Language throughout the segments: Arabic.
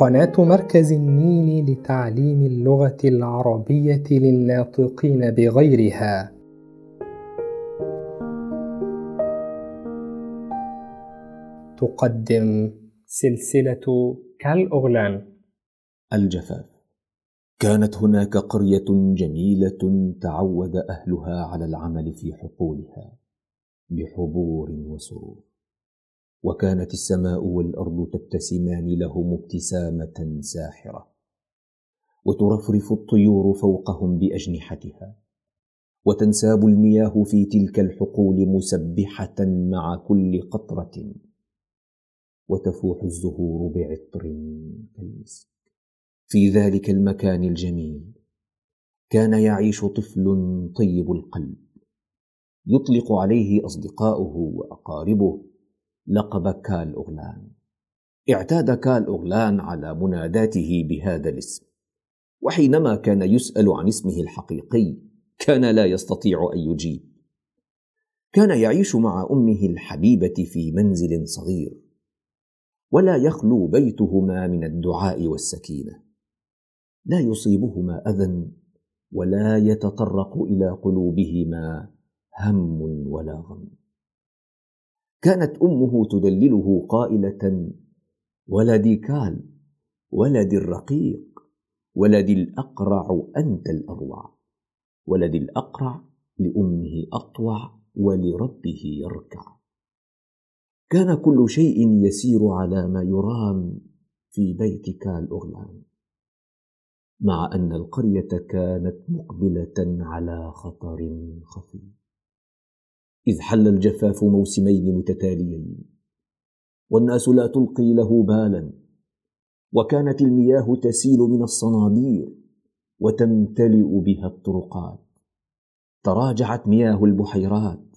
قناة مركز النيل لتعليم اللغة العربية للناطقين بغيرها. تقدم سلسلة كالأغلان الجفاف. كانت هناك قرية جميلة تعود أهلها على العمل في حقولها بحبور وسرور. وكانت السماء والأرض تبتسمان لهم ابتسامة ساحرة وترفرف الطيور فوقهم بأجنحتها وتنساب المياه في تلك الحقول مسبحة مع كل قطرة وتفوح الزهور بعطر كالمسك. في ذلك المكان الجميل كان يعيش طفل طيب القلب يطلق عليه أصدقاؤه وأقاربه لقب كال أغلان اعتاد كال أغلان على مناداته بهذا الاسم وحينما كان يسأل عن اسمه الحقيقي كان لا يستطيع أن يجيب. كان يعيش مع أمه الحبيبة في منزل صغير ولا يخلو بيتهما من الدعاء والسكينة. لا يصيبهما أذى ولا يتطرق إلى قلوبهما هم ولا غم. كانت أمه تدلله قائلة ولدي كال ولدي الرقيق ولدي الأقرع أنت الاروع ولدي الأقرع لأمه أطوع ولربه يركع. كان كل شيء يسير على ما يرام في بيت كال أغلان مع أن القرية كانت مقبلة على خطر خفي إذ حل الجفاف موسمين متتاليين. والناس لا تلقي له بالا. وكانت المياه تسيل من الصنابير وتمتلئ بها الطرقات. تراجعت مياه البحيرات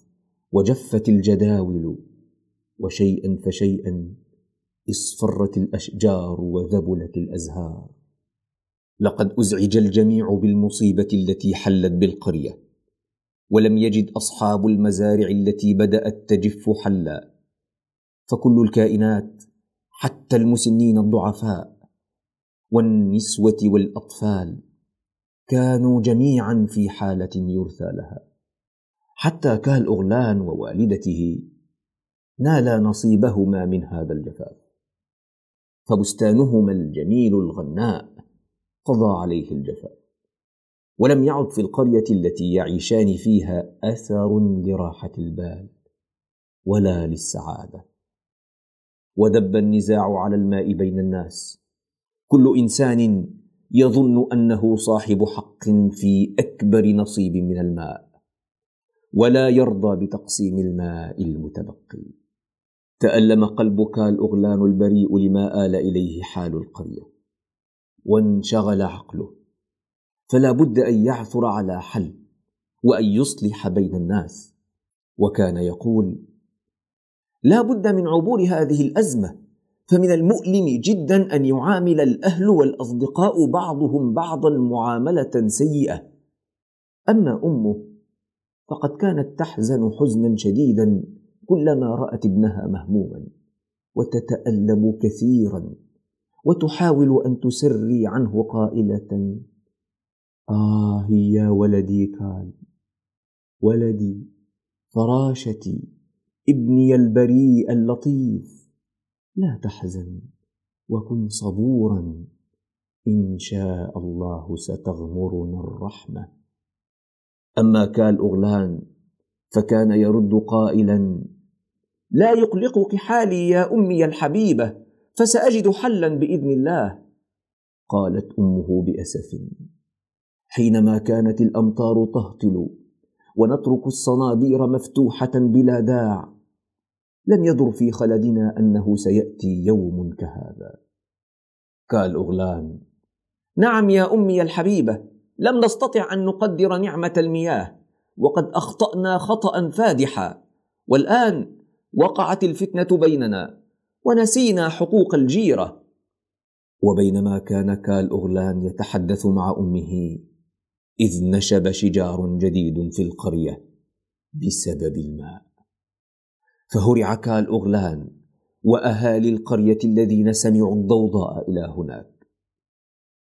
وجفت الجداول. وشيئا فشيئا اصفرت الأشجار وذبلت الأزهار. لقد أزعج الجميع بالمصيبة التي حلت بالقرية. ولم يجد أصحاب المزارع التي بدأت تجف حلا. فكل الكائنات حتى المسنين الضعفاء والنسوة والأطفال كانوا جميعا في حالة يرثى لها. حتى كالأغلان ووالدته نالا نصيبهما من هذا الجفاف. فبستانهما الجميل الغناء قضى عليه الجفاف. ولم يعد في القرية التي يعيشان فيها أثر لراحة البال ولا للسعادة. ودب النزاع على الماء بين الناس. كل إنسان يظن أنه صاحب حق في أكبر نصيب من الماء ولا يرضى بتقسيم الماء المتبقي. تألم قلبك الأغلان البريء لما آل إليه حال القرية وانشغل عقله. فلا بد أن يعثر على حل وأن يصلح بين الناس. وكان يقول لا بد من عبور هذه الأزمة فمن المؤلم جدا أن يعامل الأهل والأصدقاء بعضهم بعضا معاملة سيئة. أما أمه فقد كانت تحزن حزنا شديدا كلما رأت ابنها مهموما وتتألم كثيرا وتحاول أن تسري عنه قائلة آه يا ولدي كان. ولدي فراشتي ابني البريء اللطيف. لا تحزن وكن صبورا. إن شاء الله ستغمرنا الرحمة. أما كالأغلان فكان يرد قائلا لا يقلقك حالي يا أمي الحبيبة فسأجد حلا بإذن الله. قالت أمه بأسف حينما كانت الأمطار تهطل ونترك الصنابير مفتوحة بلا داع لم يضر في خلدنا أنه سيأتي يوم كهذا. قال أغلان نعم يا أمي الحبيبة لم نستطع أن نقدر نعمة المياه وقد أخطأنا خطأ فادحا والآن وقعت الفتنة بيننا ونسينا حقوق الجيرة. وبينما كان كال أغلان يتحدث مع أمه إذ نشب شجار جديد في القرية بسبب الماء. فهرع كالأغلان وأهالي القرية الذين سمعوا الضوضاء إلى هناك.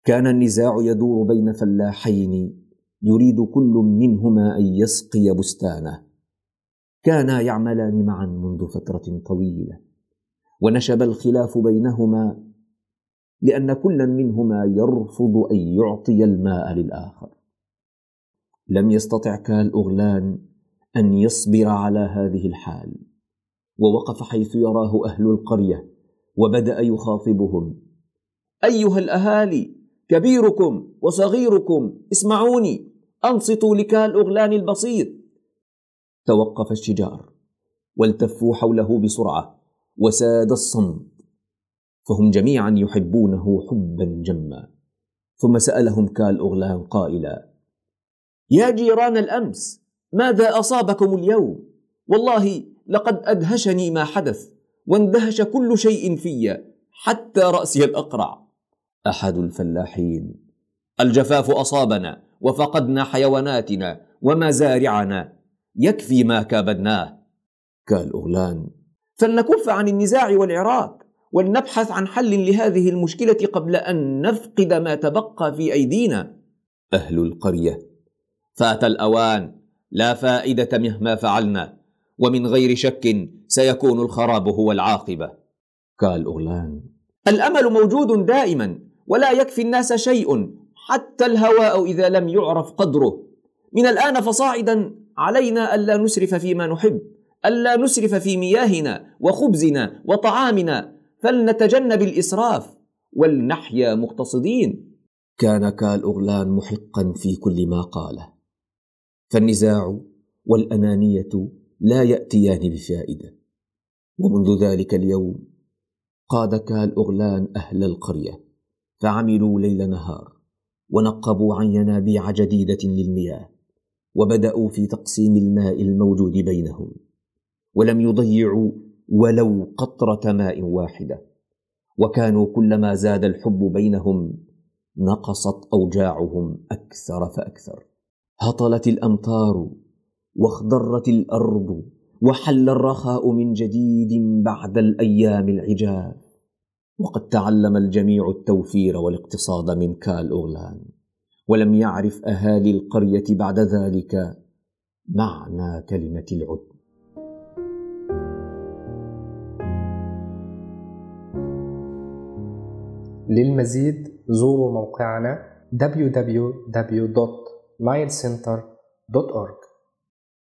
كان النزاع يدور بين فلاحين يريد كل منهما أن يسقي بستانه. كانا يعملان معا منذ فترة طويلة. ونشب الخلاف بينهما لأن كلا منهما يرفض أن يعطي الماء للآخر. لم يستطع كال اغلان أن يصبر على هذه الحال ووقف حيث يراه أهل القرية وبدأ يخاطبهم. أيها الأهالي كبيركم وصغيركم اسمعوني أنصتوا لكال اغلان البسيط. توقف الشجار والتفوا حوله بسرعة وساد الصمت فهم جميعا يحبونه حبا جما. ثم سألهم كال اغلان قائلا يا جيران الأمس ماذا أصابكم اليوم؟ والله لقد أدهشني ما حدث واندهش كل شيء في حتى رأسي الأقرع. أحد الفلاحين الجفاف أصابنا وفقدنا حيواناتنا ومزارعنا يكفي ما كابدناه. قال أغلان فلنكف عن النزاع والعراك ولنبحث عن حل لهذه المشكلة قبل أن نفقد ما تبقى في أيدينا. أهل القرية. فات الأوان لا فائدة مهما فعلنا ومن غير شك سيكون الخراب هو العاقبة. قال أغلان الأمل موجود دائما ولا يكفي الناس شيء حتى الهواء إذا لم يعرف قدره. من الآن فصاعدا علينا ألا نسرف فيما نحب ألا نسرف في مياهنا وخبزنا وطعامنا فلنتجنب الإسراف ولنحيا مقتصدين. كان كال أغلان محقا في كل ما قاله. فالنزاع والأنانية لا يأتيان بفائدة. ومنذ ذلك اليوم قاد كال أغلان أهل القرية فعملوا ليل نهار ونقبوا عن ينابيع جديدة للمياه وبدأوا في تقسيم الماء الموجود بينهم ولم يضيعوا ولو قطرة ماء واحدة. وكانوا كلما زاد الحب بينهم نقصت أوجاعهم أكثر فأكثر. هطلت الأمطار واخضرت الأرض وحل الرخاء من جديد بعد الأيام العجاف. وقد تعلم الجميع التوفير والاقتصاد من كال أغلان ولم يعرف أهالي القرية بعد ذلك معنى كلمة العدل للمزيد زوروا موقعنا nilecenter.org